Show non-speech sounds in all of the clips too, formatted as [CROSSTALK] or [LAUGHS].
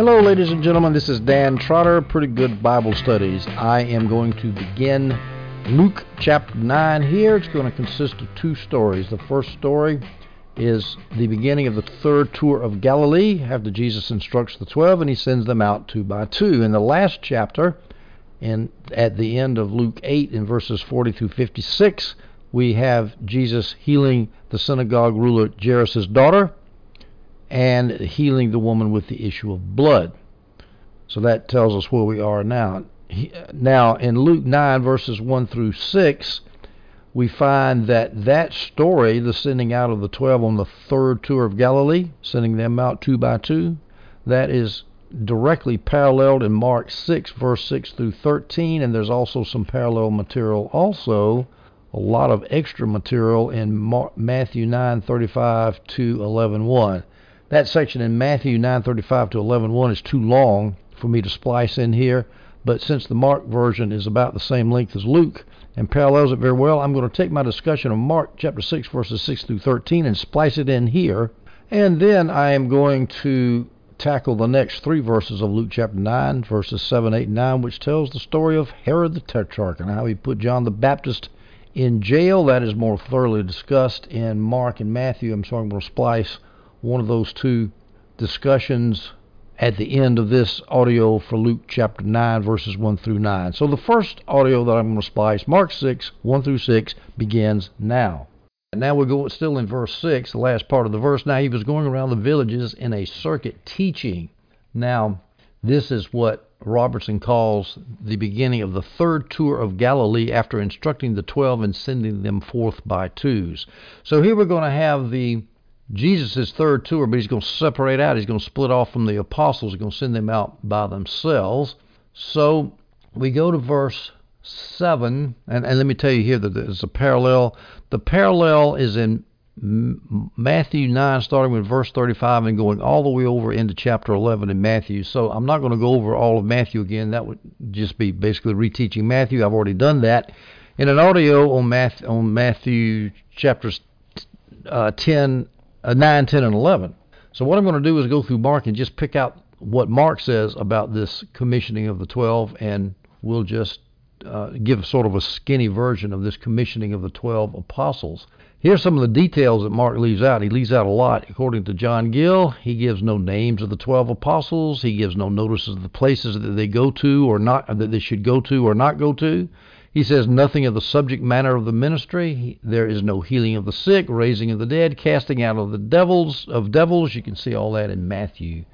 Hello, ladies and gentlemen. This is Dan Trotter, Pretty Good Bible Studies. I am going to begin Luke chapter 9 here. It's going to consist of two stories. The first story is the beginning of the third tour of Galilee after Jesus instructs the 12 and he sends them out two by two. In the last chapter, and at the end of Luke 8 in verses 40 through 56, we have Jesus healing the synagogue ruler Jairus' daughter and healing the woman with the issue of blood. So that tells us where we are now. Now, in Luke 9, verses 1 through 6, we find that that story, the sending out of the 12 on the third tour of Galilee, sending them out two by two, that is directly paralleled in Mark 6, verse 6 through 13, and there's also some parallel material also a lot of extra material in Matthew 9:35 to 11:1. That section in Matthew 9:35 to 11:1 is too long for me to splice in here, but since the Mark version is about the same length as Luke and parallels it very well, I'm going to take my discussion of Mark chapter 6 verses 6 through 13 and splice it in here, and then I am going to tackle the next three verses of Luke chapter 9, verses 7, 8, and 9, which tells the story of Herod the Tetrarch and how he put John the Baptist in jail. That is more thoroughly discussed in Mark and Matthew. I'm sorry, I'm going to splice one of those two discussions at the end of this audio for Luke chapter 9, verses 1 through 9. So the first audio that I'm going to splice, Mark 6, 1 through 6, begins now. And now we go still in verse 6, the last part of the verse. Now he was going around the villages in a circuit teaching. Now, this is what Robertson calls the beginning of the third tour of Galilee after instructing the twelve and sending them forth by twos. So here we're going to have the Jesus' third tour, but he's going to separate out. He's going to split off from the apostles. He's going to send them out by themselves. So we go to verse 7, and, and let me tell you here that there's a parallel. The parallel is in Matthew 9, starting with verse 35 and going all the way over into chapter 11 in Matthew. So I'm not going to go over all of Matthew again. That would just be basically reteaching Matthew. I've already done that. In an audio on Matthew, on Matthew chapters uh, 10 uh, 9, 10, and 11. So what I'm going to do is go through Mark and just pick out what Mark says about this commissioning of the 12, and we'll just uh, give sort of a skinny version of this commissioning of the 12 apostles. Here's some of the details that Mark leaves out. He leaves out a lot. According to John Gill, he gives no names of the 12 apostles. He gives no notices of the places that they go to or not that they should go to or not go to. He says nothing of the subject matter of the ministry. There is no healing of the sick, raising of the dead, casting out of the devils of devils. You can see all that in Matthew,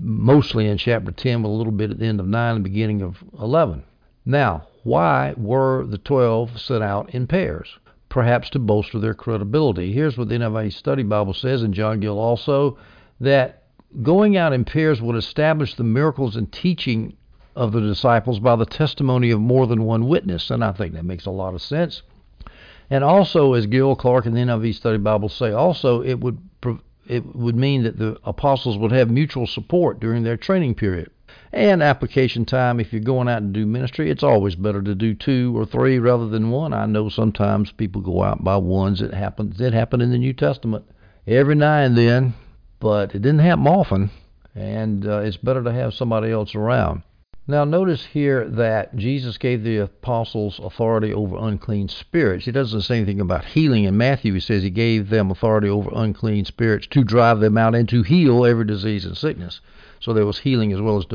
mostly in chapter 10, with a little bit at the end of 9 and beginning of 11. Now, why were the 12 sent out in pairs? Perhaps to bolster their credibility. Here's what the NIV Study Bible says, and John Gill also, that going out in pairs would establish the miracles and teaching of the disciples by the testimony of more than one witness. And I think that makes a lot of sense. And also, as Gill Clark and the NIV Study Bible say, also it would it would mean that the apostles would have mutual support during their training period. And application time, if you're going out and do ministry, it's always better to do two or three rather than one. I know sometimes people go out by ones. It happens. It happened in the New Testament every now and then, but it didn't happen often. And uh, it's better to have somebody else around. Now, notice here that Jesus gave the apostles authority over unclean spirits. He doesn't say anything about healing. In Matthew, he says he gave them authority over unclean spirits to drive them out and to heal every disease and sickness. So there was healing as well as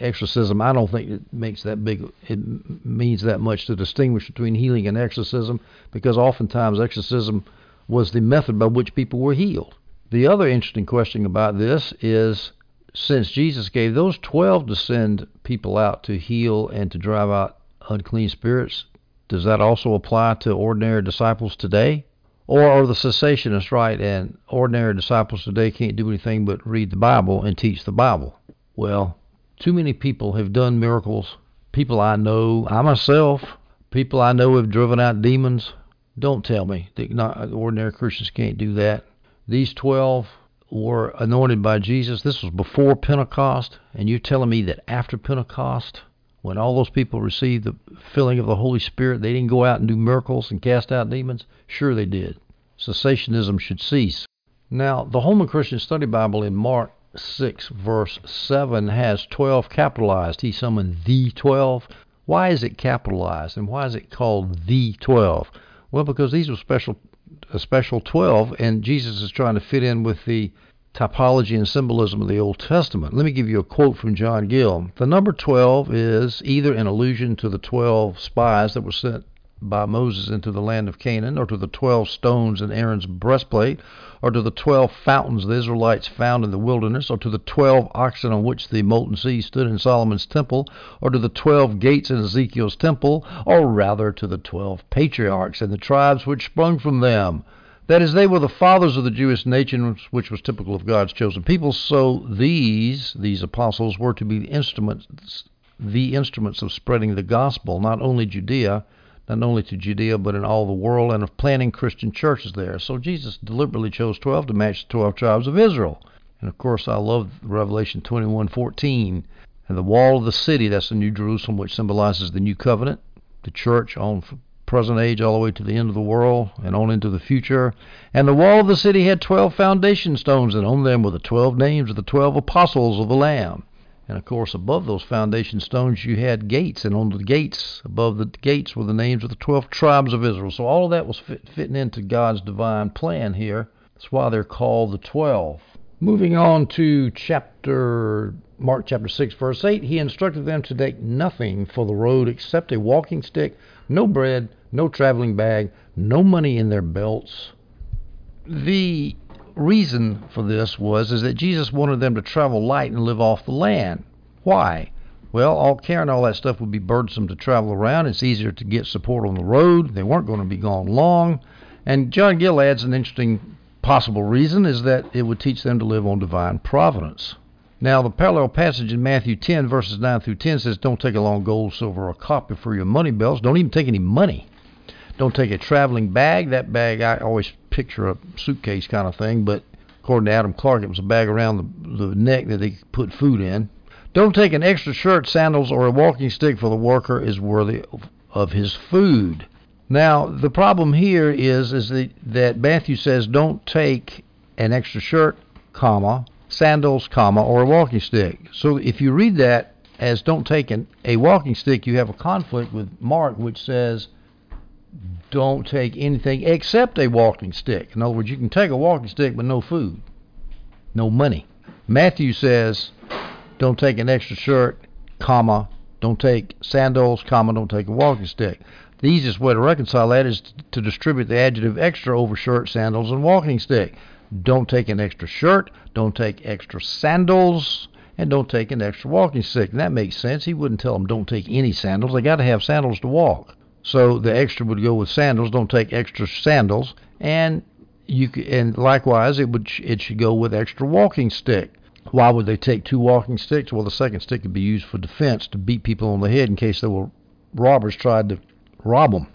exorcism. I don't think it makes that big, it means that much to distinguish between healing and exorcism because oftentimes exorcism was the method by which people were healed. The other interesting question about this is since Jesus gave those 12 to send people out to heal and to drive out unclean spirits, does that also apply to ordinary disciples today? Or are the cessationists right and ordinary disciples today can't do anything but read the Bible and teach the Bible? Well, too many people have done miracles. People I know, I myself, people I know have driven out demons. Don't tell me that not, ordinary Christians can't do that. These 12 were anointed by Jesus. This was before Pentecost, and you're telling me that after Pentecost, when all those people received the filling of the Holy Spirit, they didn't go out and do miracles and cast out demons? Sure, they did. Cessationism should cease. Now, the Holman Christian Study Bible in Mark 6, verse 7 has 12 capitalized. He summoned the 12. Why is it capitalized and why is it called the 12? Well, because these were special a special 12 and Jesus is trying to fit in with the typology and symbolism of the Old Testament. Let me give you a quote from John Gill. The number 12 is either an allusion to the 12 spies that were sent by Moses into the land of Canaan, or to the twelve stones in Aaron's breastplate, or to the twelve fountains the Israelites found in the wilderness, or to the twelve oxen on which the molten sea stood in Solomon's temple, or to the twelve gates in Ezekiel's temple, or rather to the twelve patriarchs and the tribes which sprung from them. That is, they were the fathers of the Jewish nation, which was typical of God's chosen people. So these, these apostles, were to be the instruments, the instruments of spreading the gospel, not only Judea, not only to Judea but in all the world, and of planting Christian churches there. So Jesus deliberately chose 12 to match the 12 tribes of Israel. And of course, I love Revelation 21:14 and the wall of the city. That's the New Jerusalem, which symbolizes the new covenant, the church on present age all the way to the end of the world and on into the future. And the wall of the city had 12 foundation stones, and on them were the 12 names of the 12 apostles of the Lamb. And of course, above those foundation stones, you had gates, and on the gates, above the gates, were the names of the 12 tribes of Israel. So all of that was fit, fitting into God's divine plan here. That's why they're called the 12. Moving on to chapter Mark chapter 6 verse 8, he instructed them to take nothing for the road except a walking stick, no bread, no traveling bag, no money in their belts. The reason for this was is that Jesus wanted them to travel light and live off the land. Why? Well, all carrying all that stuff would be burdensome to travel around. It's easier to get support on the road. They weren't going to be gone long. And John Gill adds an interesting possible reason is that it would teach them to live on divine providence. Now, the parallel passage in Matthew 10, verses 9 through 10 says, Don't take along gold, silver, or copper for your money belts. Don't even take any money. Don't take a traveling bag. That bag, I always picture a suitcase kind of thing, but according to Adam Clarke, it was a bag around the, the neck that they put food in. Don't take an extra shirt, sandals, or a walking stick for the worker is worthy of, his food. Now, the problem here is is that, that Matthew says don't take an extra shirt, comma, sandals, comma, or a walking stick. So if you read that as don't take an, a walking stick, you have a conflict with Mark, which says don't take anything except a walking stick. In other words, you can take a walking stick but no food, no money. Matthew says, don't take an extra shirt, comma, don't take sandals, comma, don't take a walking stick. The easiest way to reconcile that is to distribute the adjective extra over shirt, sandals, and walking stick. Don't take an extra shirt, don't take extra sandals, and don't take an extra walking stick. And that makes sense. He wouldn't tell them don't take any sandals. They got to have sandals to walk. So the extra would go with sandals. Don't take extra sandals, and you and likewise it would it should go with extra walking stick. Why would they take two walking sticks? Well, the second stick could be used for defense to beat people on the head in case there were robbers tried to rob them.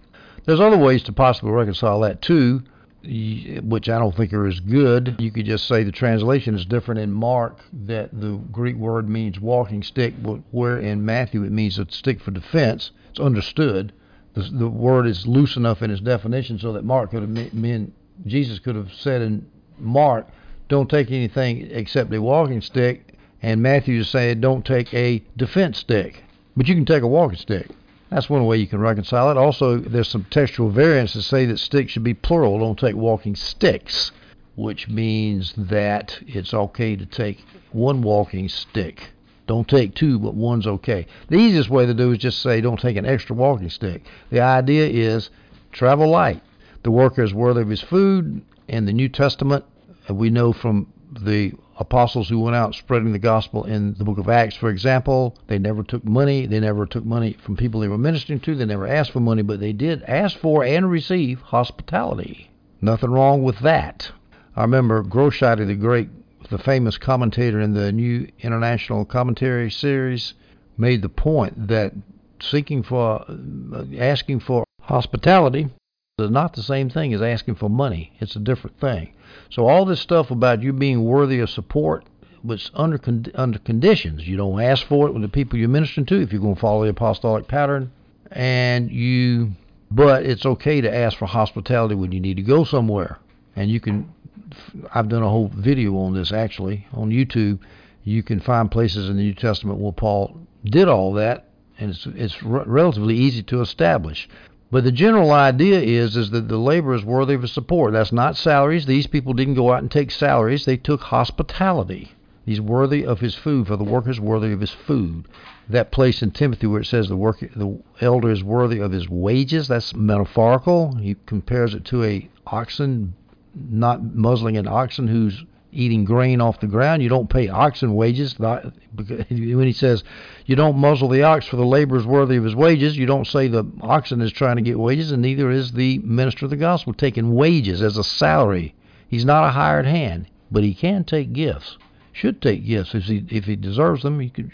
There's other ways to possibly reconcile that too, which I don't think are as good. You could just say the translation is different in Mark that the Greek word means walking stick, where in Matthew it means a stick for defense. It's understood the, the word is loose enough in its definition so that Mark could have meant Jesus could have said in Mark, don't take anything except a walking stick, and Matthew is saying don't take a defense stick, but you can take a walking stick. That's one way you can reconcile it. Also, there's some textual variants that say that sticks should be plural. Don't take walking sticks, which means that it's okay to take one walking stick. Don't take two, but one's okay. The easiest way to do is just say don't take an extra walking stick. The idea is travel light. The worker is worthy of his food. In the New Testament, uh, we know from the apostles who went out spreading the gospel in the book of Acts, for example, they never took money. They never took money from people they were ministering to. They never asked for money, but they did ask for and receive hospitality. Nothing wrong with that. I remember Grosheide, the great the famous commentator in the New International Commentary series, made the point that seeking for, uh, asking for hospitality is not the same thing as asking for money. It's a different thing. So all this stuff about you being worthy of support was under under conditions. You don't ask for it with the people you're ministering to if you're going to follow the apostolic pattern, and you. But it's okay to ask for hospitality when you need to go somewhere, and you can I've done a whole video on this actually on YouTube. You can find places in the New Testament where Paul did all that, and it's it's r- relatively easy to establish. But the general idea is is that the labor is worthy of support. That's not salaries. These people didn't go out and take salaries. They took hospitality. He's worthy of his food, for the worker is worthy of his food. That place in Timothy where it says the work, the elder is worthy of his wages, that's metaphorical. He compares it to a oxen not muzzling an oxen who's eating grain off the ground. You don't pay oxen wages. [LAUGHS] When he says you don't muzzle the ox for the labor is worthy of his wages, you don't say the oxen is trying to get wages, and neither is the minister of the gospel taking wages as a salary. He's not a hired hand, but he can take gifts should take gifts if he if he deserves them. He could,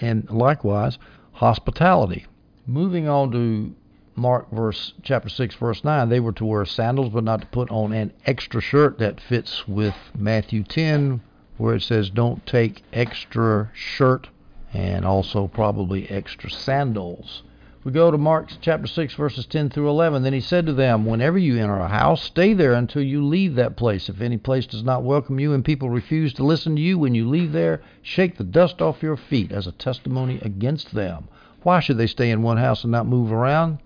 and likewise hospitality. Moving on to Mark verse chapter six verse nine, they were to wear sandals, but not to put on an extra shirt that fits with Matthew ten, where it says don't take extra shirt and also probably extra sandals. We go to Mark chapter 6, verses 10 through 11. Then he said to them, Whenever you enter a house, stay there until you leave that place. If any place does not welcome you and people refuse to listen to you when you leave there, shake the dust off your feet as a testimony against them. Why should they stay in one house and not move around?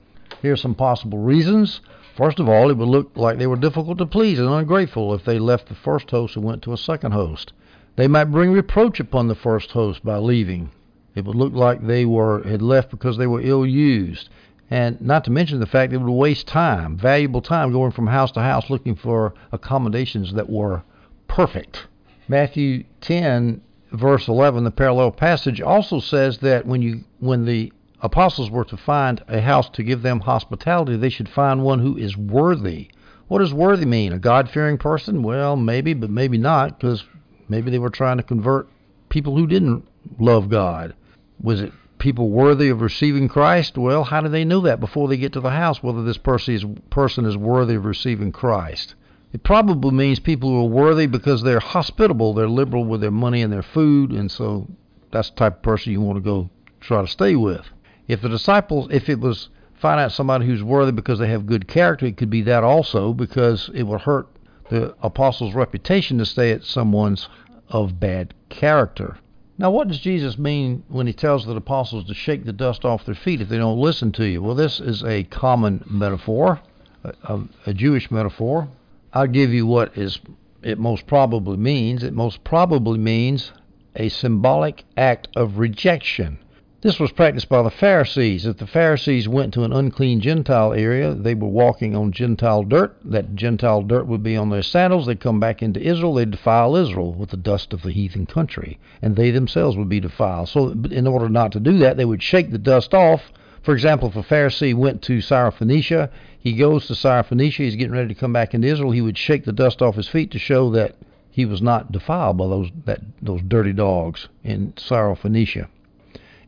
Here are some possible reasons. First of all, it would look like they were difficult to please and ungrateful if they left the first host and went to a second host. They might bring reproach upon the first host by leaving. It would look like they were had left because they were ill used. And not to mention the fact that it would waste time, valuable time, going from house to house looking for accommodations that were perfect. Matthew 10, verse 11, the parallel passage, also says that when you when the apostles were to find a house to give them hospitality, they should find one who is worthy. What does worthy mean? A God fearing person? Well, maybe, but maybe not, because maybe they were trying to convert people who didn't love God. Was it people worthy of receiving Christ? Well, how do they know that before they get to the house whether this person is, person is worthy of receiving Christ? It probably means people who are worthy because they're hospitable, they're liberal with their money and their food, and so that's the type of person you want to go try to stay with. If the disciples, if it was find out somebody who's worthy because they have good character, it could be that also because it would hurt the apostles' reputation to stay at someone's of bad character. Now, what does Jesus mean when he tells the apostles to shake the dust off their feet if they don't listen to you? Well, this is a common metaphor, a, a Jewish metaphor. I'll give you what is it most probably means. It most probably means a symbolic act of rejection. This was practiced by the Pharisees. If the Pharisees went to an unclean Gentile area, they were walking on Gentile dirt. That Gentile dirt would be on their sandals. They'd come back into Israel. They'd defile Israel with the dust of the heathen country. And they themselves would be defiled. So, in order not to do that, they would shake the dust off. For example, if a Pharisee went to Syrophoenicia, he goes to Syrophoenicia, he's getting ready to come back into Israel, he would shake the dust off his feet to show that he was not defiled by those that those dirty dogs in Syrophoenicia.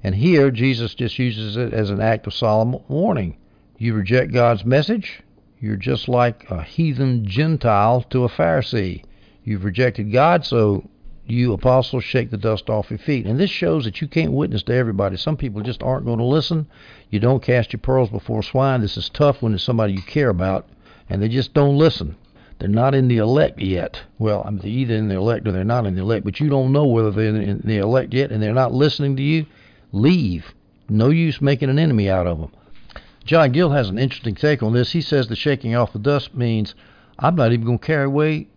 And here, Jesus just uses it as an act of solemn warning. You reject God's message, you're just like a heathen Gentile to a Pharisee. You've rejected God, so you apostles shake the dust off your feet. And this shows that you can't witness to everybody. Some people just aren't going to listen. You don't cast your pearls before swine. This is tough when it's somebody you care about, and they just don't listen. They're not in the elect yet. Well, I mean, they're either in the elect or they're not in the elect, but you don't know whether they're in the elect yet, and they're not listening to you leave. No use making an enemy out of them. John Gill has an interesting take on this. He says the shaking off the dust means I'm not even going to carry away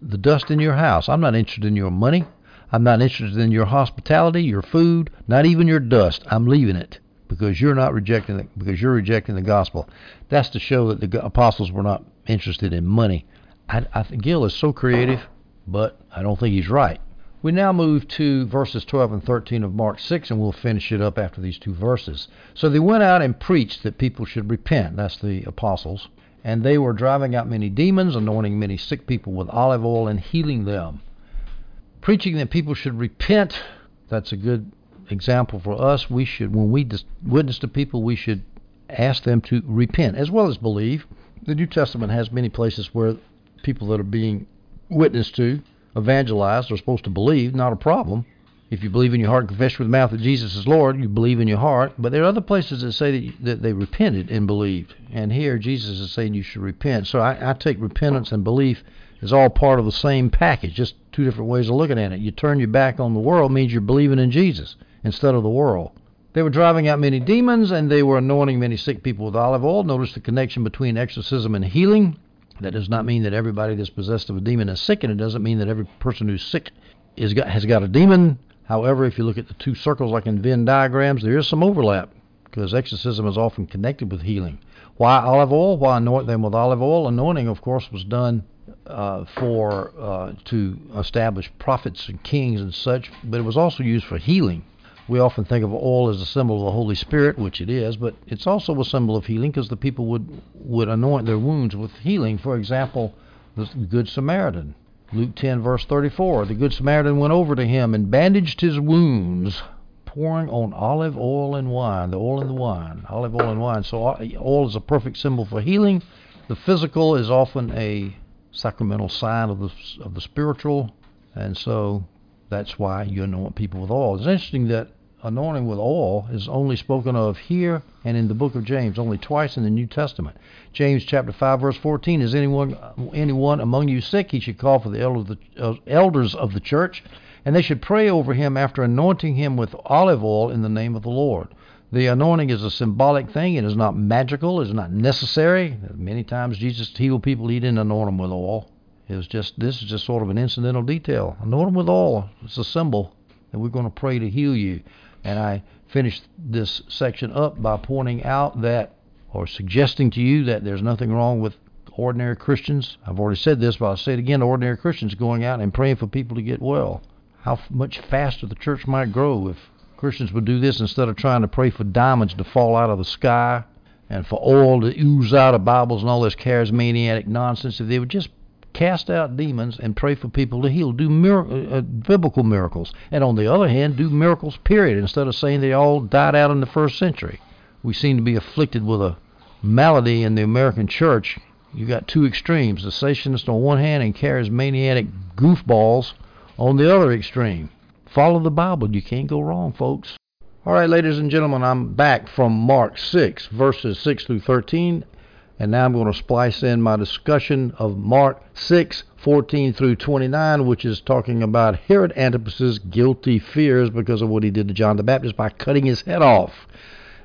the dust in your house. I'm not interested in your money. I'm not interested in your hospitality, your food, not even your dust. I'm leaving it because you're not rejecting it because you're rejecting the gospel. That's to show that the apostles were not interested in money. I, I think Gill is so creative, but I don't think he's right. We now move to verses 12 and 13 of Mark 6, and we'll finish it up after these two verses. So they went out and preached that people should repent. That's the apostles. And they were driving out many demons, anointing many sick people with olive oil, and healing them. Preaching that people should repent, that's a good example for us. We should, when we witness to people, we should ask them to repent as well as believe. The New Testament has many places where people that are being witnessed to evangelized are supposed to believe, not a problem. If you believe in your heart confess with your mouth that Jesus is Lord, you believe in your heart. But there are other places that say that, that they repented and believed. And here Jesus is saying you should repent. So I, I take repentance and belief as all part of the same package, just two different ways of looking at it. You turn your back on the world means you're believing in Jesus instead of the world. They were driving out many demons and they were anointing many sick people with olive oil. Notice the connection between exorcism and healing. That does not mean that everybody that's possessed of a demon is sick, and it doesn't mean that every person who's sick is got, has got a demon. However, if you look at the two circles like in Venn diagrams, there is some overlap because exorcism is often connected with healing. Why olive oil? Why anoint them with olive oil? Anointing, of course, was done uh, for uh, to establish prophets and kings and such, but it was also used for healing. We often think of oil as a symbol of the Holy Spirit, which it is, but it's also a symbol of healing because the people would would anoint their wounds with healing. For example, the Good Samaritan, Luke 10 verse 34. The Good Samaritan went over to him and bandaged his wounds, pouring on olive oil and wine. The oil and the wine, olive oil and wine. So uh, oil is a perfect symbol for healing. The physical is often a sacramental sign of the of the spiritual, and so that's why you anoint people with oil. It's interesting that anointing with oil is only spoken of here and in the book of James, only twice in the New Testament. James chapter 5 verse 14, is anyone anyone among you sick, he should call for the elders of the, uh, elders of the church, and they should pray over him after anointing him with olive oil in the name of the Lord. The anointing is a symbolic thing. It is not magical. It is not necessary. Many times Jesus healed people. He didn't anoint them with oil. It was just this is just sort of an incidental detail. Anoint them with oil. It's a symbol that we're going to pray to heal you. And I finished this section up by pointing out that, or suggesting to you that there's nothing wrong with ordinary Christians. I've already said this, but I'll say it again ordinary Christians going out and praying for people to get well. How much faster the church might grow if Christians would do this instead of trying to pray for diamonds to fall out of the sky and for oil to ooze out of Bibles and all this charismatic nonsense. If they would just cast out demons and pray for people to heal, do mir- uh, uh, biblical miracles, and on the other hand, do miracles. Period. Instead of saying they all died out in the first century, we seem to be afflicted with a malady in the American church. You got two extremes: the cessationist on one hand and charismatic goofballs on the other extreme. Follow the Bible. You can't go wrong, folks. All right, ladies and gentlemen, I'm back from Mark 6, verses 6 through 13. And now I'm going to splice in my discussion of Mark 6, 14 through 29, which is talking about Herod Antipas's guilty fears because of what he did to John the Baptist by cutting his head off.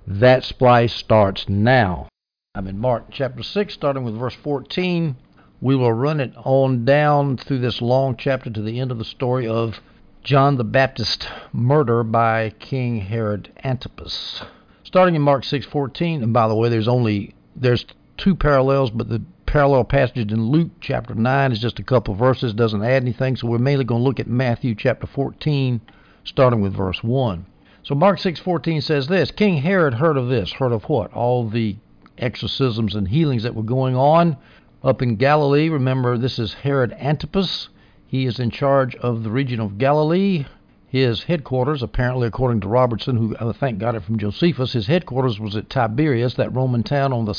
That splice starts now. I'm in Mark chapter 6, starting with verse 14. We will run it on down through this long chapter to the end of the story of John the Baptist murder by King Herod Antipas. Starting in Mark 6:14, and by the way, there's only there's two parallels, but the parallel passage in Luke chapter 9 is just a couple verses, doesn't add anything. So we're mainly going to look at Matthew chapter 14, starting with verse 1. So Mark 6:14 says this: King Herod heard of this. Heard of what? All the exorcisms and healings that were going on up in Galilee. Remember, this is Herod Antipas. He is in charge of the region of Galilee. His headquarters, apparently according to Robertson, who uh, I think got it from Josephus, his headquarters was at Tiberias, that Roman town on the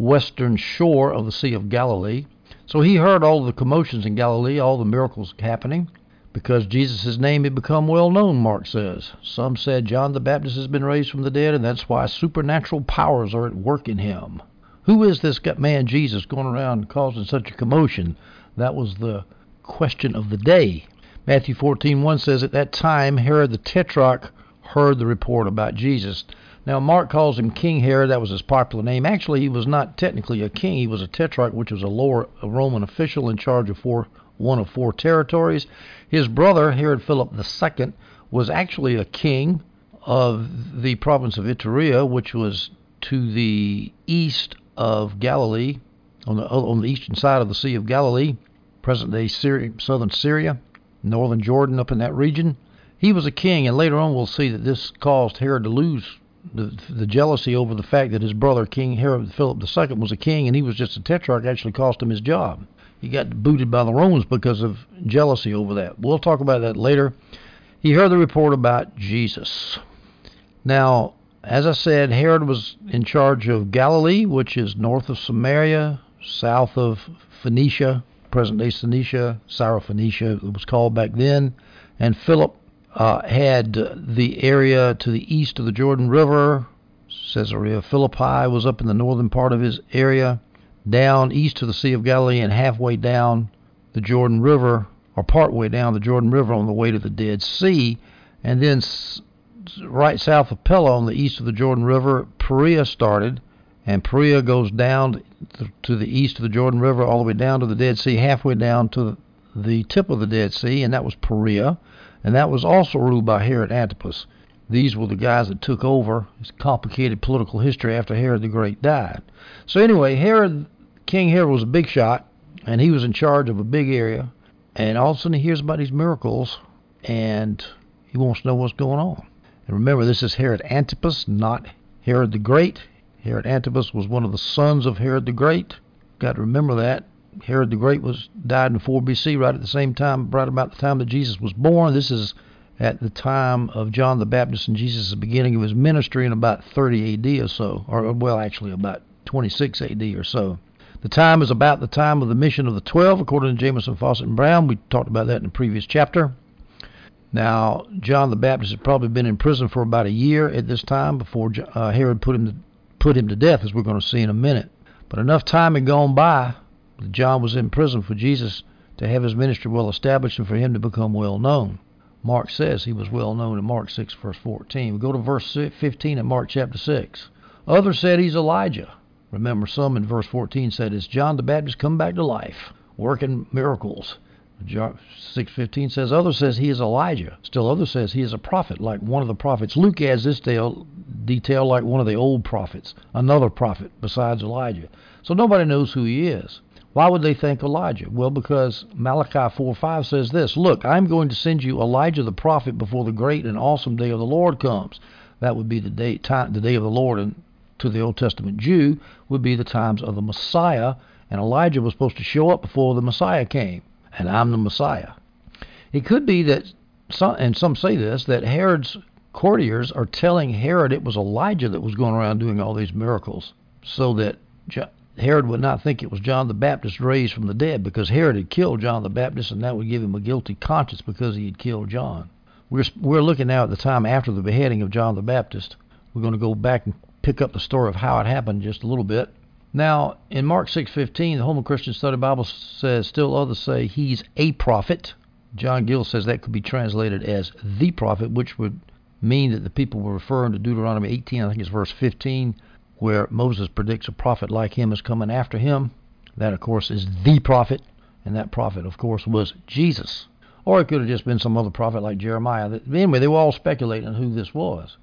southwestern shore of the Sea of Galilee. So he heard all the commotions in Galilee, all the miracles happening, because Jesus' name had become well known, Mark says. Some said John the Baptist has been raised from the dead, and that's why supernatural powers are at work in him. Who is this man Jesus going around causing such a commotion? That was the question of the day. Matthew 14:1 says at that time Herod the Tetrarch heard the report about Jesus. Now Mark calls him King Herod. That was his popular name. Actually, he was not technically a king. He was a tetrarch, which was a lower Roman official in charge of four one of four territories. His brother Herod Philip II was actually a king of the province of Iturea, which was to the east of Galilee, on the on the eastern side of the Sea of Galilee present day Syria, southern Syria, northern Jordan, up in that region. He was a king, and later on we'll see that this caused Herod to lose the, the jealousy over the fact that his brother, King Herod Philip II, was a king and he was just a tetrarch, actually cost him his job. He got booted by the Romans because of jealousy over that. We'll talk about that later. He heard the report about Jesus. Now, as I said, Herod was in charge of Galilee, which is north of Samaria, south of Phoenicia, present day Phoenicia, Syrophoenicia, it was called back then, and Philip uh, had the area to the east of the Jordan River. Caesarea Philippi was up in the northern part of his area, down east to the Sea of Galilee, and halfway down the Jordan River, or partway down the Jordan River on the way to the Dead Sea, and then right south of Pella on the east of the Jordan River, Perea started, and Perea goes down to the east of the Jordan River all the way down to the Dead Sea, halfway down to the tip of the Dead Sea, and that was Perea, and that was also ruled by Herod Antipas. These were the guys that took over. It's complicated political history after Herod the Great died. So anyway, Herod, King Herod was a big shot, and he was in charge of a big area. And all of a sudden he hears about these miracles, and he wants to know what's going on. And remember, this is Herod Antipas, not Herod the Great. Herod Antipas was one of the sons of Herod the Great. Got to remember that. Herod the Great was died in 4 BC, right at the same time, right about the time that Jesus was born. This is at the time of John the Baptist and Jesus' beginning of his ministry in about 30 AD or so, or well, actually about 26 AD or so. The time is about the time of the mission of the twelve, according to Jamieson, Fausset, and Brown. We talked about that in the previous chapter. Now, John the Baptist had probably been in prison for about a year at this time before uh, Herod put him to, put him to death, as we're going to see in a minute. But enough time had gone by. John was in prison for Jesus to have his ministry well established and for him to become well known. Mark says he was well known in Mark 6, verse 14. We go to verse 15 in Mark chapter 6. Others said he's Elijah. Remember, some in verse 14 said, Is John the Baptist come back to life, working miracles? 6:15 says others says he is Elijah. Still others says he is a prophet like one of the prophets. Luke adds this detail like one of the old prophets, another prophet besides Elijah. So nobody knows who he is. Why would they think Elijah? Well, because Malachi 4:5 says this, "Look, I'm going to send you Elijah the prophet before the great and awesome day of the Lord comes." That would be the day time, the day of the Lord and to the Old Testament Jew would be the times of the Messiah, and Elijah was supposed to show up before the Messiah came and I'm the Messiah. It could be that, some, and some say this, that Herod's courtiers are telling Herod it was Elijah that was going around doing all these miracles, so that Herod would not think it was John the Baptist raised from the dead, because Herod had killed John the Baptist, and that would give him a guilty conscience because he had killed John. We're we're looking now at the time after the beheading of John the Baptist. We're going to go back and pick up the story of how it happened just a little bit. Now, in Mark 6:15, the Holman Christian Study Bible says, still others say he's a prophet. John Gill says that could be translated as the prophet, which would mean that the people were referring to Deuteronomy 18, I think it's verse 15, where Moses predicts a prophet like him is coming after him. That, of course, is the prophet, and that prophet, of course, was Jesus. Or it could have just been some other prophet like Jeremiah. Anyway, they were all speculating who this was.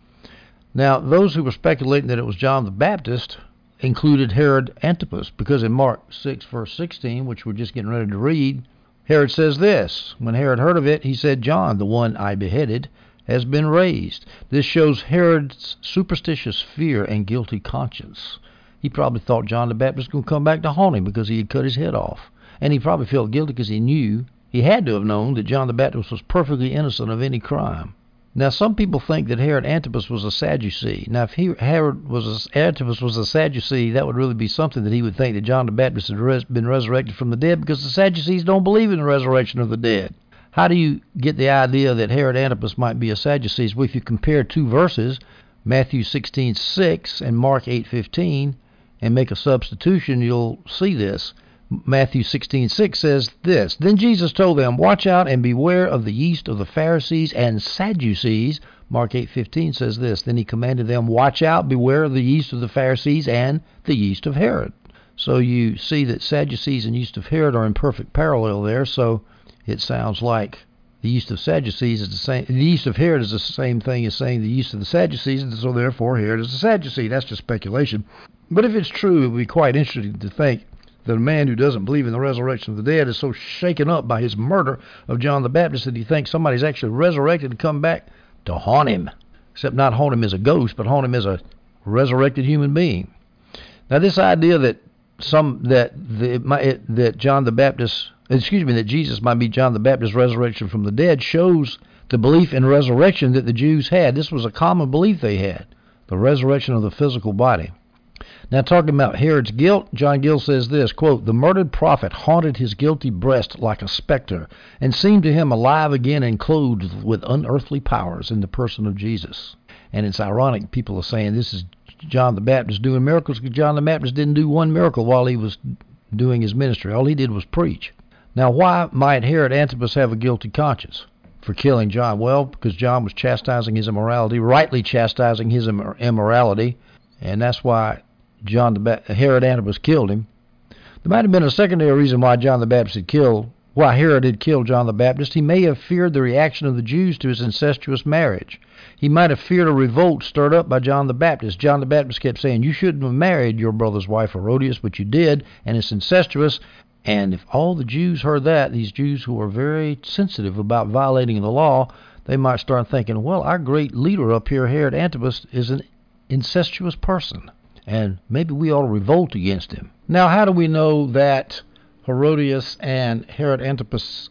Now, those who were speculating that it was John the Baptist included Herod Antipas, because in Mark 6, verse 16, which we're just getting ready to read, Herod says this When Herod heard of it, he said, John, the one I beheaded, has been raised. This shows Herod's superstitious fear and guilty conscience. He probably thought John the Baptist was going to come back to haunt him because he had cut his head off. And he probably felt guilty because he knew, he had to have known, that John the Baptist was perfectly innocent of any crime. Now, some people think that Herod Antipas was a Sadducee. Now, if he, Herod was a, Antipas was a Sadducee, that would really be something that he would think that John the Baptist had res, been resurrected from the dead, because the Sadducees don't believe in the resurrection of the dead. How do you get the idea that Herod Antipas might be a Sadducee? Well, if you compare two verses, Matthew 16:6 and Mark 8:15, and make a substitution, you'll see this. Matthew 16:6 says this, Then Jesus told them, Watch out and beware of the yeast of the Pharisees and Sadducees. Mark 8:15 says this, Then he commanded them, Watch out, beware of the yeast of the Pharisees and the yeast of Herod. So you see that Sadducees and yeast of Herod are in perfect parallel there, so it sounds like the yeast of Sadducees is the same. The yeast of Herod is the same thing as saying the yeast of the Sadducees, and so therefore Herod is a Sadducee. That's just speculation. But if it's true, it would be quite interesting to think that a man who doesn't believe in the resurrection of the dead is so shaken up by his murder of John the Baptist that he thinks somebody's actually resurrected and come back to haunt him. Except not haunt him as a ghost, but haunt him as a resurrected human being. Now, this idea that some that the, that John the Baptist, excuse me, that Jesus might be John the Baptist's resurrection from the dead shows the belief in resurrection that the Jews had. This was a common belief they had, the resurrection of the physical body. Now, talking about Herod's guilt, John Gill says this quote, The murdered prophet haunted his guilty breast like a specter, and seemed to him alive again and clothed with unearthly powers in the person of Jesus. And it's ironic, people are saying this is John the Baptist doing miracles because John the Baptist didn't do one miracle while he was doing his ministry. All he did was preach. Now, why might Herod Antipas have a guilty conscience for killing John? Well, because John was chastising his immorality, rightly chastising his immorality, and that's why John the ba- Herod Antipas killed him. There might have been a secondary reason why John the Baptist had killed why Herod had killed John the Baptist. He may have feared the reaction of the Jews to his incestuous marriage. He might have feared a revolt stirred up by John the Baptist. John the Baptist kept saying, You shouldn't have married your brother's wife Herodias, but you did, and it's incestuous. And if all the Jews heard that, these Jews who are very sensitive about violating the law, they might start thinking, well, our great leader up here, Herod Antipas, is an incestuous person and maybe we ought to revolt against him. Now, how do we know that Herodias and Herod Antipas'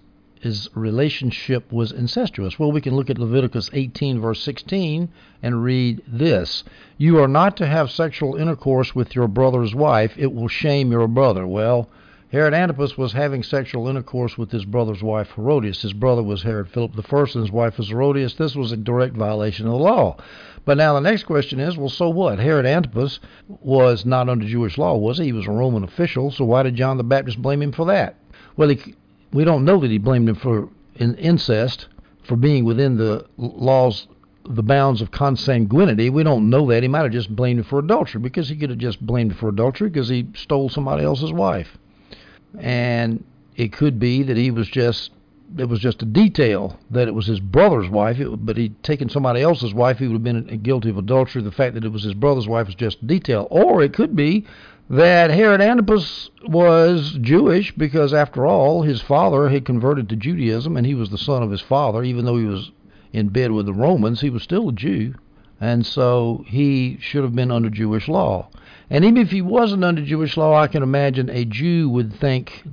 relationship was incestuous? Well, we can look at Leviticus 18, verse 16, and read this You are not to have sexual intercourse with your brother's wife, it will shame your brother. Well, Herod Antipas was having sexual intercourse with his brother's wife Herodias. His brother was Herod Philip I, and his wife was Herodias. This was a direct violation of the law. But now the next question is, well, so what? Herod Antipas was not under Jewish law, was he? He was a Roman official, so why did John the Baptist blame him for that? Well, he, we don't know that he blamed him for incest, for being within the laws the bounds of consanguinity. We don't know that. He might have just blamed him for adultery because he could have just blamed him for adultery because he stole somebody else's wife and it could be that he was just it was just a detail that it was his brother's wife, it, but he'd taken somebody else's wife. He would have been guilty of adultery. The fact that it was his brother's wife was just a detail. Or it could be that Herod Antipas was Jewish because, after all, his father had converted to Judaism and he was the son of his father. Even though he was in bed with the Romans, he was still a Jew. And so he should have been under Jewish law. And even if he wasn't under Jewish law, I can imagine a Jew would think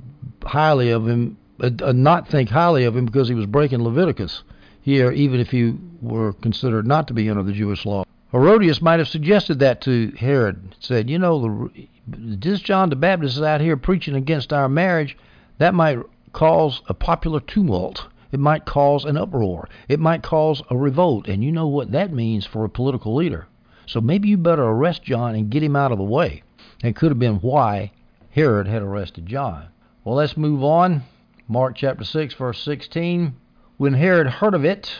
highly of him, uh, uh, not think highly of him because he was breaking Leviticus here, even if he were considered not to be under the Jewish law. Herodias might have suggested that to Herod, said, you know, this John the Baptist is out here preaching against our marriage. That might cause a popular tumult. It might cause an uproar. It might cause a revolt. And you know what that means for a political leader. So maybe you better arrest John and get him out of the way. It could have been why Herod had arrested John. Well, let's move on. Mark chapter 6, verse 16. When Herod heard of it,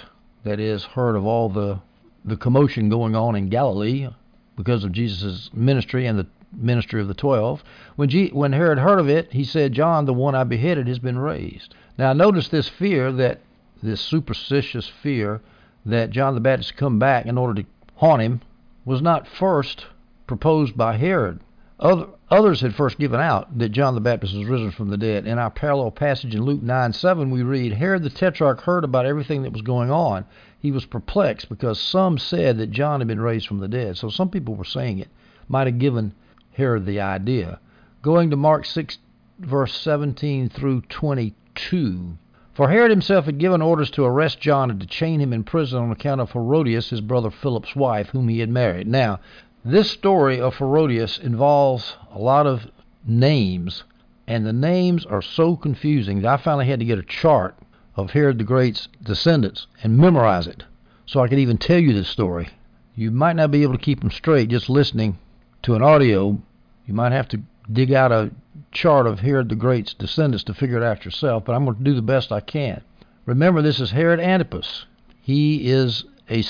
that is, heard of all the, the commotion going on in Galilee because of Jesus' ministry and the ministry of the twelve, when, G- when Herod heard of it, he said, John, the one I beheaded, has been raised. Now, notice this fear that, this superstitious fear that John the Baptist come back in order to haunt him was not first proposed by Herod. Other, others had first given out that John the Baptist was risen from the dead. In our parallel passage in Luke 9 7, we read Herod the Tetrarch heard about everything that was going on. He was perplexed because some said that John had been raised from the dead. So some people were saying it. Might have given Herod the idea. Going to Mark 6, verse 17 through 22. For Herod himself had given orders to arrest John and to chain him in prison on account of Herodias, his brother Philip's wife, whom he had married. Now, this story of Herodias involves a lot of names, and the names are so confusing that I finally had to get a chart of Herod the Great's descendants and memorize it so I could even tell you this story. You might not be able to keep them straight just listening to an audio. You might have to dig out a chart of Herod the Great's descendants to figure it out yourself, but I'm going to do the best I can. Remember, this is Herod Antipas. He is a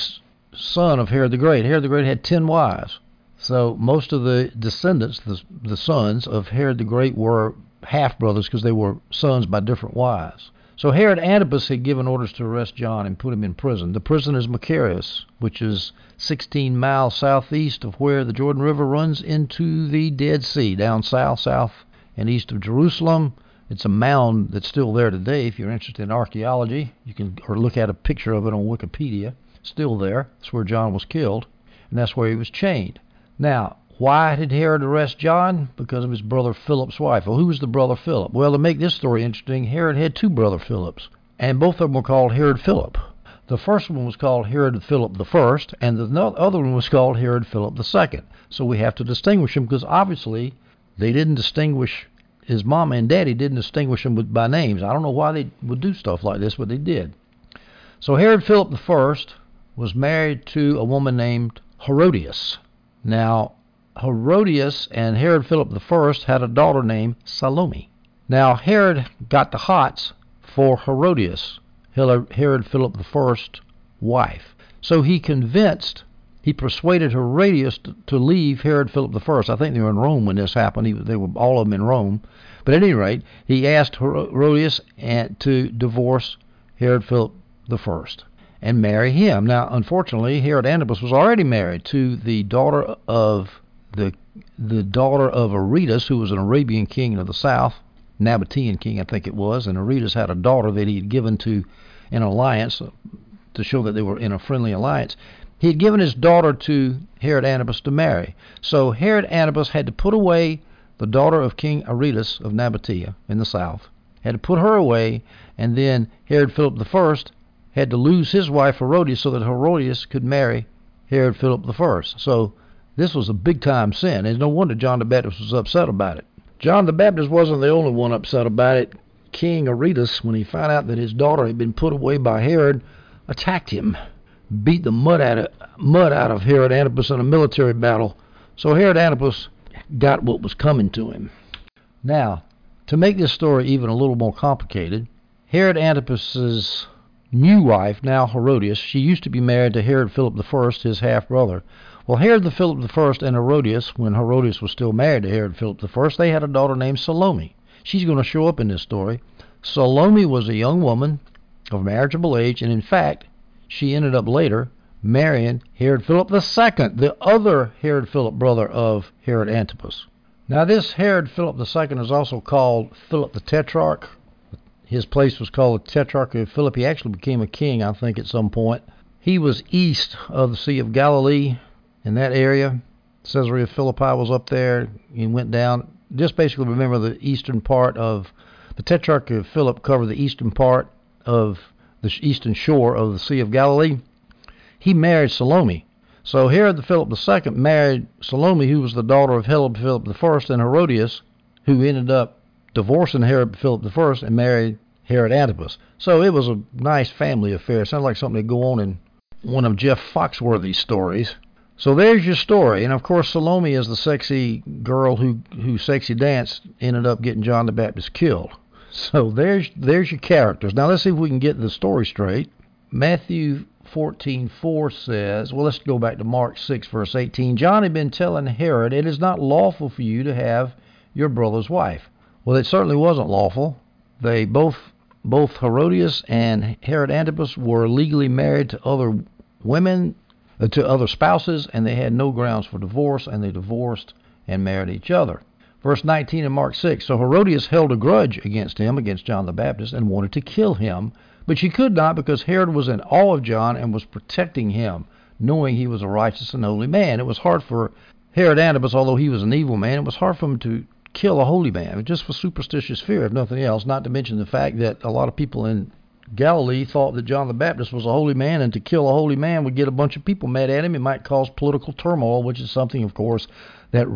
son of Herod the Great. Herod the Great had ten wives. So most of the descendants, the, the sons of Herod the Great, were half brothers because they were sons by different wives. So Herod Antipas had given orders to arrest John and put him in prison. The prison is Machaerus, which is 16 miles southeast of where the Jordan River runs into the Dead Sea, down south, south and east of Jerusalem. It's a mound that's still there today. If you're interested in archaeology, you can or look at a picture of it on Wikipedia. Still there. That's where John was killed, and that's where he was chained. Now, why did Herod arrest John? Because of his brother Philip's wife. Well, who was the brother Philip? Well, to make this story interesting, Herod had two brother Philips, and both of them were called Herod Philip. The first one was called Herod Philip the First, and the other one was called Herod Philip the Second. So we have to distinguish them because obviously they didn't distinguish his mom and daddy didn't distinguish them by names. I don't know why they would do stuff like this, but they did. So Herod Philip First was married to a woman named Herodias. Now Herodias and Herod Philip First had a daughter named Salome. Now Herod got the hots for Herodias, Herod Philip I's wife. So he convinced, he persuaded Herodias to, to leave Herod Philip I. I think they were in Rome when this happened. He, they were all of them in Rome. But at any rate, he asked Herodias eh, to divorce Herod Philip I and marry him. Now, unfortunately, Herod Antipas was already married to the daughter of the the daughter of Aretas, who was an Arabian king of the south, Nabatean king, I think it was, and Aretas had a daughter that he had given to an alliance to show that they were in a friendly alliance. He had given his daughter to Herod Antipas to marry. So Herod Antipas had to put away the daughter of King Aretas of Nabatea in the south, had to put her away, and then Herod Philip I had to lose his wife Herodias so that Herodias could marry Herod Philip I. So this was a big time sin. And no wonder John the Baptist was upset about it. John the Baptist wasn't the only one upset about it. King Aretas, when he found out that his daughter had been put away by Herod, attacked him, beat the mud out of, mud out of Herod Antipas in a military battle. So Herod Antipas got what was coming to him. Now, to make this story even a little more complicated, Herod Antipas's new wife, now Herodias, she used to be married to Herod Philip I, his half brother. Well, Herod the Philip I and Herodias, when Herodias was still married to Herod Philip I, they had a daughter named Salome. She's going to show up in this story. Salome was a young woman of marriageable age, and in fact, she ended up later marrying Herod Philip II, the other Herod Philip brother of Herod Antipas. Now, this Herod Philip II is also called Philip the Tetrarch. His place was called the Tetrarchy of Philip. He actually became a king, I think, at some point. He was east of the Sea of Galilee in that area. Caesarea Philippi was up there and went down. Just basically remember the eastern part of the Tetrarchy of Philip covered the eastern part of the eastern shore of the Sea of Galilee. He married Salome. So Herod the Philip II married Salome, who was the daughter of Herod Philip I and Herodias, who ended up divorcing Herod Philip I and married Herod Antipas. So it was a nice family affair. It sounded like something to go on in one of Jeff Foxworthy's stories. So there's your story, and of course Salome is the sexy girl who who sexy danced ended up getting John the Baptist killed. So there's there's your characters. Now let's see if we can get the story straight. Matthew 14:4 says, well let's go back to Mark 6 verse 18. John had been telling Herod, "It is not lawful for you to have your brother's wife." Well, it certainly wasn't lawful. They both both Herodias and Herod Antipas were legally married to other women uh, to other spouses, and they had no grounds for divorce, and they divorced and married each other. Verse 19 in Mark 6 So Herodias held a grudge against him, against John the Baptist, and wanted to kill him, but she could not because Herod was in awe of John and was protecting him, knowing he was a righteous and holy man. It was hard for Herod Antipas, although he was an evil man, it was hard for him to kill a holy man, just for superstitious fear, if nothing else, not to mention the fact that a lot of people in Galilee thought that John the Baptist was a holy man, and to kill a holy man would get a bunch of people mad at him. It might cause political turmoil, which is something, of course, that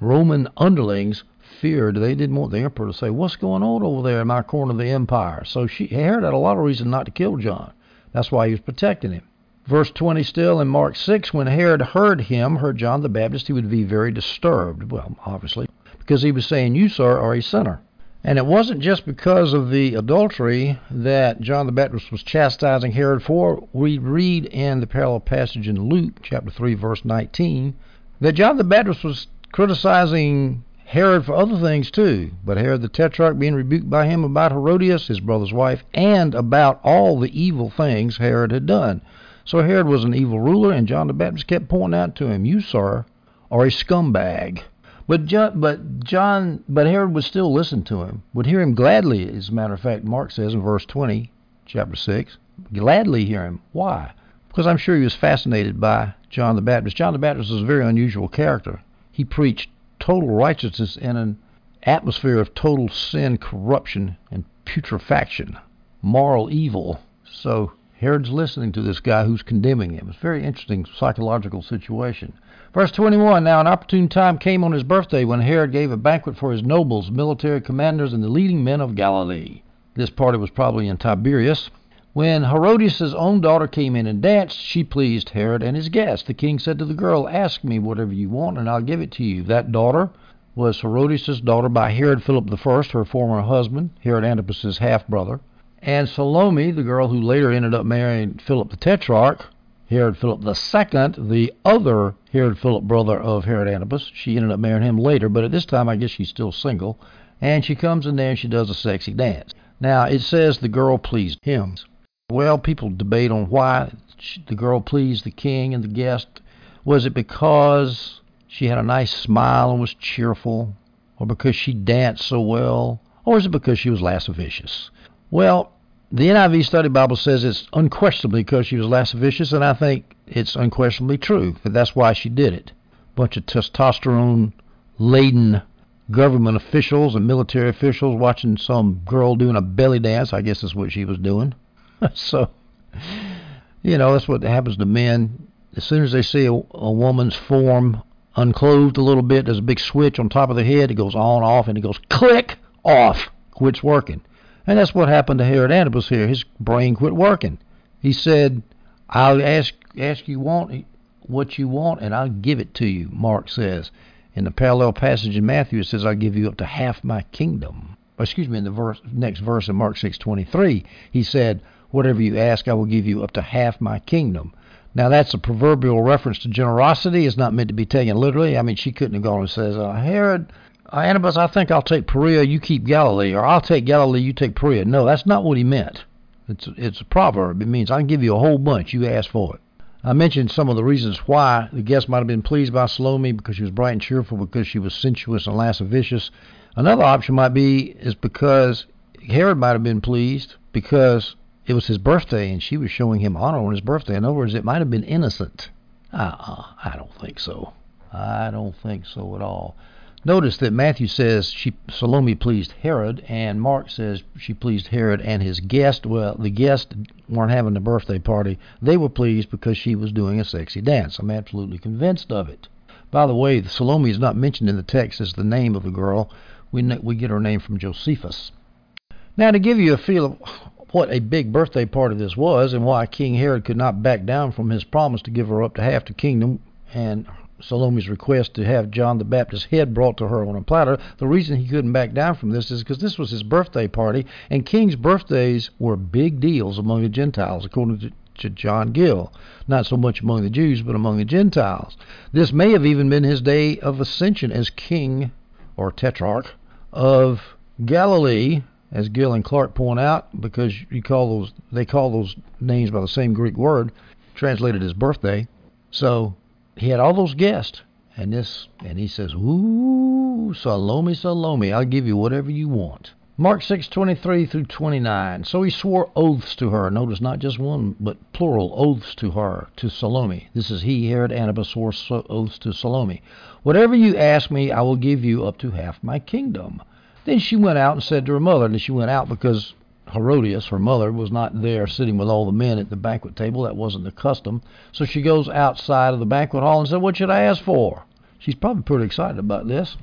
Roman underlings feared. They didn't want the emperor to say, "What's going on over there in my corner of the empire?" So she Herod had a lot of reason not to kill John. That's why he was protecting him. Verse 20 still in Mark 6, when Herod heard him, heard John the Baptist, he would be very disturbed. Well, obviously, because he was saying, You, sir, are a sinner. And it wasn't just because of the adultery that John the Baptist was chastising Herod for. We read in the parallel passage in Luke chapter 3 verse 19 that John the Baptist was criticizing Herod for other things too, but Herod the Tetrarch being rebuked by him about Herodias, his brother's wife, and about all the evil things Herod had done. So Herod was an evil ruler, and John the Baptist kept pointing out to him, You, sir, are a scumbag. But John, but John, but Herod would still listen to him, would hear him gladly. As a matter of fact, Mark says in verse 20, chapter 6, gladly hear him. Why? Because I'm sure he was fascinated by John the Baptist. John the Baptist was a very unusual character. He preached total righteousness in an atmosphere of total sin, corruption, and putrefaction, moral evil. So Herod's listening to this guy who's condemning him. It's a very interesting psychological situation. Verse 21 Now an opportune time came on his birthday when Herod gave a banquet for his nobles, military commanders, and the leading men of Galilee. This party was probably in Tiberias. When Herodias' own daughter came in and danced, she pleased Herod and his guests. The king said to the girl, Ask me whatever you want, and I'll give it to you. That daughter was Herodias' daughter by Herod Philip I, her former husband, Herod Antipas's half brother. And Salome, the girl who later ended up marrying Philip the Tetrarch, Herod Philip II, the other Herod Philip brother of Herod Antipas, she ended up marrying him later, but at this time I guess she's still single. And she comes in there and she does a sexy dance. Now it says the girl pleased him. Well, people debate on why the girl pleased the king and the guest. Was it because she had a nice smile and was cheerful, or because she danced so well, or is it because she was lascivious? Well, the NIV Study Bible says it's unquestionably because she was lascivious, and I think it's unquestionably true that that's why she did it. Bunch of testosterone laden government officials and military officials watching some girl doing a belly dance. I guess is what she was doing. [LAUGHS] so, you know, that's what happens to men. As soon as they see a, a woman's form unclothed a little bit, there's a big switch on top of the head. It goes on, off, and it goes click off. Quits working. And that's what happened to Herod Antipas here. His brain quit working. He said, I'll ask ask you want what you want and I'll give it to you, Mark says. In the parallel passage in Matthew it says I'll give you up to half my kingdom. Excuse me, in the verse, next verse in Mark 6:23, he said, "Whatever you ask, I will give you up to half my kingdom." Now that's a proverbial reference to generosity. It's not meant to be taken literally. I mean, she couldn't have gone and says, uh, "Herod, uh, Antipas, I think I'll take Perea, you keep Galilee, or I'll take Galilee, you take Perea. No, that's not what he meant. It's it's a proverb. It means I can give you a whole bunch. You ask for it. I mentioned some of the reasons why the guest might have been pleased by Salome because she was bright and cheerful, because she was sensuous and lascivious. Another option might be is because Herod might have been pleased because it was his birthday and she was showing him honor on his birthday. In other words, it might have been innocent. Uh-uh, I don't think so. I don't think so at all. Notice that Matthew says she Salome pleased Herod, and Mark says she pleased Herod and his guest. Well, the guests weren't having the birthday party; they were pleased because she was doing a sexy dance. I'm absolutely convinced of it. By the way, Salome is not mentioned in the text as the name of the girl. We we get her name from Josephus. Now, to give you a feel of what a big birthday party this was, and why King Herod could not back down from his promise to give her up to half the kingdom and Salome's request to have John the Baptist's head brought to her on a platter. The reason he couldn't back down from this is because this was his birthday party, and kings' birthdays were big deals among the Gentiles, according to, to John Gill. Not so much among the Jews, but among the Gentiles. This may have even been his day of ascension as king or tetrarch of Galilee, as Gill and Clarke point out, because you call those they call those names by the same Greek word, translated as birthday. So he had all those guests, and this, and he says, "Ooh, Salome, Salome, I'll give you whatever you want." Mark 6:23 through 29. So he swore oaths to her. Notice not just one, but plural oaths to her, to Salome. This is he, Herod Antipas, swore oaths to Salome. Whatever you ask me, I will give you up to half my kingdom. Then she went out and said to her mother, and she went out because Herodias, her mother, was not there sitting with all the men at the banquet table. That wasn't the custom. So she goes outside of the banquet hall and said, What should I ask for? She's probably pretty excited about this.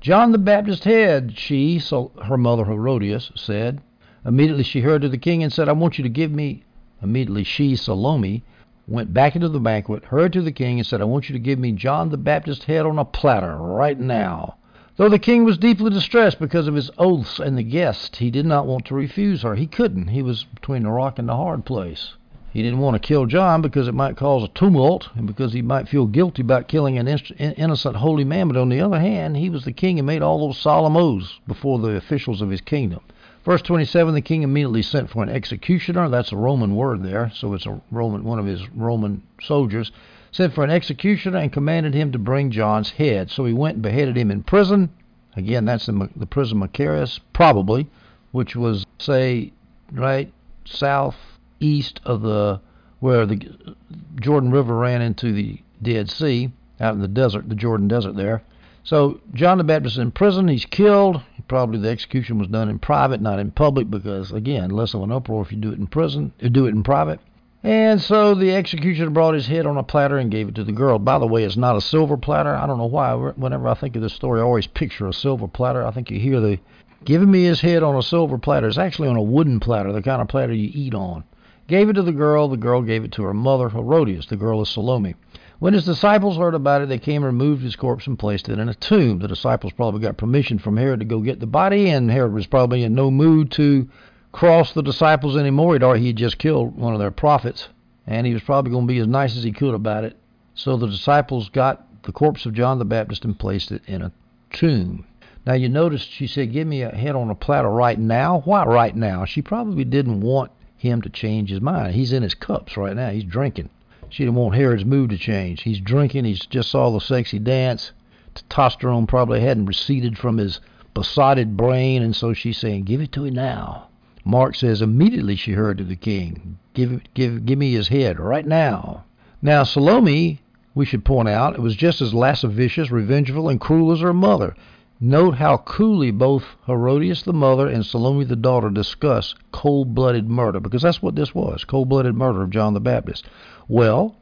John the Baptist's head, she, so her mother Herodias, said. Immediately she heard to the king and said, I want you to give me. Immediately she, Salome, went back into the banquet, heard to the king, and said, I want you to give me John the Baptist's head on a platter right now. Though the king was deeply distressed because of his oaths and the guest, he did not want to refuse her. He couldn't. He was between a rock and a hard place. He didn't want to kill John because it might cause a tumult and because he might feel guilty about killing an innocent holy man. But on the other hand, he was the king and made all those solemn oaths before the officials of his kingdom. Verse 27, the king immediately sent for an executioner. That's a Roman word there, so it's a Roman, one of his Roman soldiers sent for an executioner and commanded him to bring John's head. So he went and beheaded him in prison. Again, that's the, the prison Machaerus, probably, which was, say, right southeast of the where the Jordan River ran into the Dead Sea, out in the desert, the Jordan Desert there. So John the Baptist is in prison. He's killed. Probably the execution was done in private, not in public, because again, less of an uproar if you do it in prison, you do it in private. And so the executioner brought his head on a platter and gave it to the girl. By the way, it's not a silver platter. I don't know why. Whenever I think of this story, I always picture a silver platter. I think you hear the giving me his head on a silver platter. It's actually on a wooden platter, the kind of platter you eat on. Gave it to the girl. The girl gave it to her mother, Herodias. The girl is Salome. When his disciples heard about it, they came and removed his corpse and placed it in a tomb. The disciples probably got permission from Herod to go get the body, and Herod was probably in no mood to cross the disciples anymore. He'd already he just killed one of their prophets, and he was probably going to be as nice as he could about it. So the disciples got the corpse of John the Baptist and placed it in a tomb. Now you notice she said, "Give me a head on a platter right now." Why right now? She probably didn't want him to change his mind. He's in his cups right now. He's drinking. She didn't want Herod's mood to change. He's drinking. He's just saw the sexy dance. Testosterone probably hadn't receded from his besotted brain, and so she's saying, "Give it to him now." Mark says immediately she heard to the king, "Give, give, give me his head right now." Now Salome, we should point out, it was just as lascivious, revengeful, and cruel as her mother. Note how coolly both Herodias the mother and Salome the daughter discuss cold blooded murder, because that's what this was cold blooded murder of John the Baptist. Well,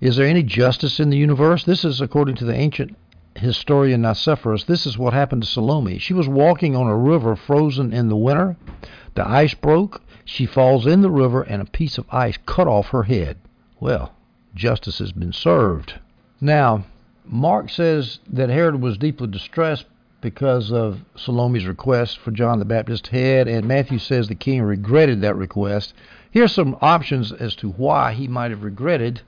is there any justice in the universe? This is according to the ancient historian Nicephorus. This is what happened to Salome. She was walking on a river frozen in the winter. The ice broke. She falls in the river, and a piece of ice cut off her head. Well, justice has been served. Now, Mark says that Herod was deeply distressed because of Salome's request for John the Baptist's head, and Matthew says the king regretted that request. Here are some options as to why he might have regretted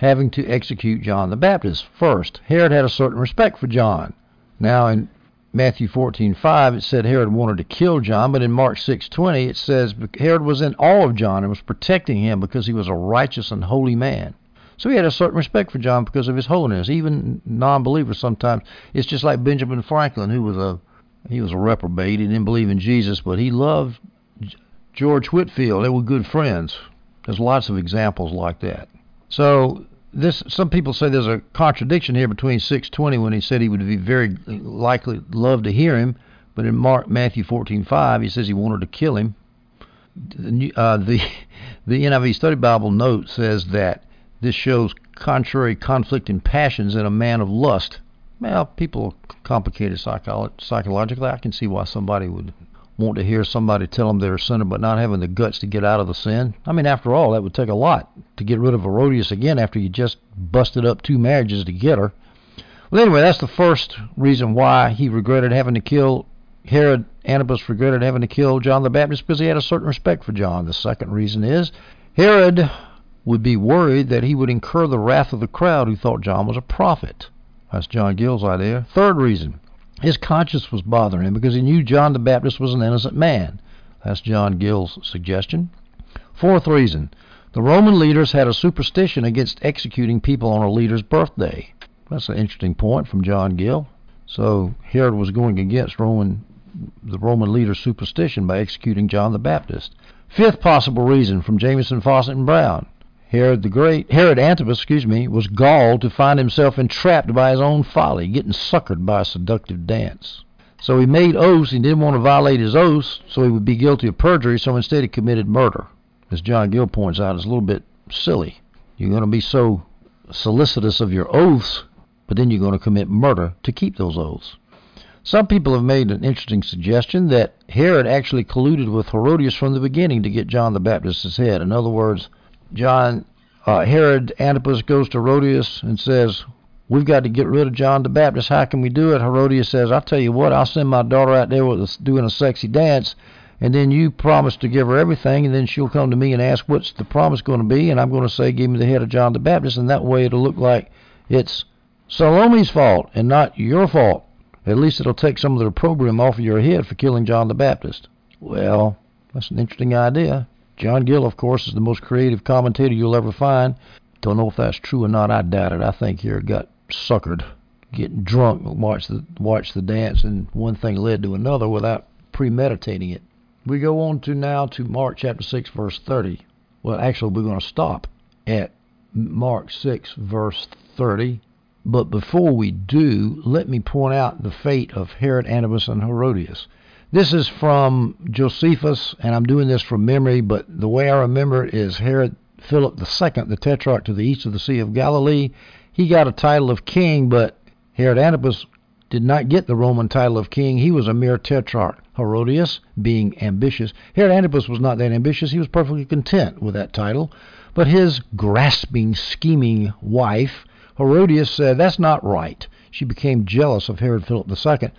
having to execute John the Baptist. First, Herod had a certain respect for John. Now, in Matthew 14:5, it said Herod wanted to kill John, but in Mark 6:20, it says Herod was in awe of John and was protecting him because he was a righteous and holy man. So he had a certain respect for John because of his holiness. Even non-believers sometimes. It's just like Benjamin Franklin, who was a he was a reprobate. He didn't believe in Jesus, but he loved George Whitefield. They were good friends. There's lots of examples like that. So this some people say there's a contradiction here between 620 when he said he would be very likely love to hear him, but in Mark Matthew 14:5 he says he wanted to kill him. The uh, the [LAUGHS] the NIV Study Bible note says that this shows contrary conflicting passions in a man of lust. Well, people are complicated psycholo- psychologically. I can see why somebody would want to hear somebody tell them they're a sinner but not having the guts to get out of the sin. I mean, after all, that would take a lot to get rid of Herodias again after you just busted up two marriages to get her. Well, anyway, that's the first reason why he regretted having to kill Herod Antipas regretted having to kill John the Baptist because he had a certain respect for John. The second reason is Herod would be worried that he would incur the wrath of the crowd who thought John was a prophet. That's John Gill's idea. Third reason his conscience was bothering him because he knew John the Baptist was an innocent man. That's John Gill's suggestion. Fourth reason the Roman leaders had a superstition against executing people on a leader's birthday. That's an interesting point from John Gill. So Herod was going against Roman the Roman leader's superstition by executing John the Baptist. Fifth possible reason from Jamieson, Fausset, and Brown. Herod the Great, Herod Antipas, excuse me, was galled to find himself entrapped by his own folly, getting suckered by a seductive dance. So he made oaths. He didn't want to violate his oaths, so he would be guilty of perjury. So instead, he committed murder. As John Gill points out, it's a little bit silly. You're going to be so solicitous of your oaths, but then you're going to commit murder to keep those oaths. Some people have made an interesting suggestion that Herod actually colluded with Herodias from the beginning to get John the Baptist's head. In other words, John uh, Herod Antipas goes to Herodias and says, "We've got to get rid of John the Baptist. How can we do it?" Herodias says, "I'll tell you what. I'll send my daughter out there with a, doing a sexy dance, and then you promise to give her everything, and then she'll come to me and ask what's the promise going to be, and I'm going to say, give me the head of John the Baptist, and that way it'll look like it's Salome's fault and not your fault. At least it'll take some of the opprobrium off of your head for killing John the Baptist." Well, that's an interesting idea. John Gill, of course, is the most creative commentator you'll ever find. Don't know if that's true or not. I doubt it. I think he got suckered, getting drunk, watch the watch the dance, and one thing led to another without premeditating it. We go on to now to Mark chapter six, verse thirty. Well, actually, we're going to stop at Mark six, verse thirty. But before we do, let me point out the fate of Herod Antipas and Herodias. This is from Josephus, and I'm doing this from memory, but the way I remember it is Herod Philip II, the tetrarch to the east of the Sea of Galilee. He got a title of king, but Herod Antipas did not get the Roman title of king. He was a mere tetrarch. Herodias, being ambitious, Herod Antipas was not that ambitious. He was perfectly content with that title. But his grasping, scheming wife, Herodias, said, That's not right. She became jealous of Herod Philip II.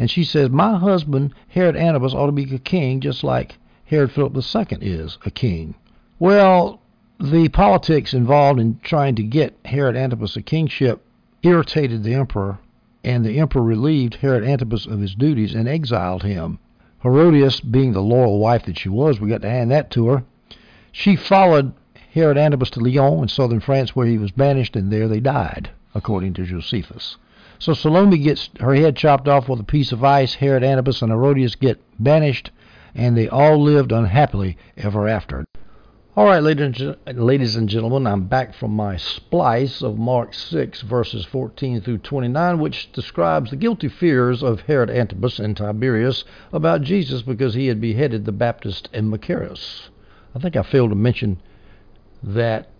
And she says, My husband, Herod Antipas, ought to be a king just like Herod Philip II is a king. Well, the politics involved in trying to get Herod Antipas a kingship irritated the emperor, and the emperor relieved Herod Antipas of his duties and exiled him. Herodias, being the loyal wife that she was, we got to hand that to her. She followed Herod Antipas to Lyon in southern France, where he was banished, and there they died, according to Josephus. So Salome gets her head chopped off with a piece of ice. Herod Antipas and Herodias get banished, and they all lived unhappily ever after. All right, ladies and gentlemen, I'm back from my splice of Mark 6, verses 14 through 29, which describes the guilty fears of Herod Antipas and Tiberias about Jesus because he had beheaded the Baptist and Machaerus. I think I failed to mention that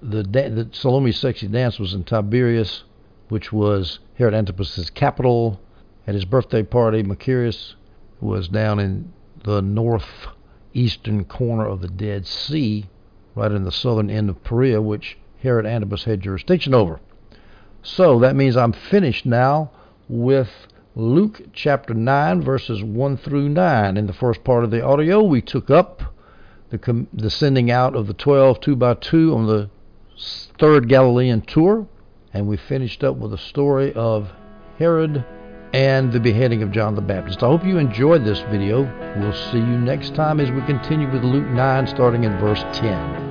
the, the Salome's sexy dance was in Tiberias, which was Herod Antipas's capital. At his birthday party, Machaerus was down in the north eastern corner of the Dead Sea, right in the southern end of Perea, which Herod Antipas had jurisdiction over. So that means I'm finished now with Luke chapter 9, verses 1 through 9. In the first part of the audio, we took up the, com- the sending out of the 12 two by two on the third Galilean tour, and we finished up with the story of Herod and the beheading of John the Baptist. I hope you enjoyed this video. We'll see you next time as we continue with Luke 9, starting in verse 10.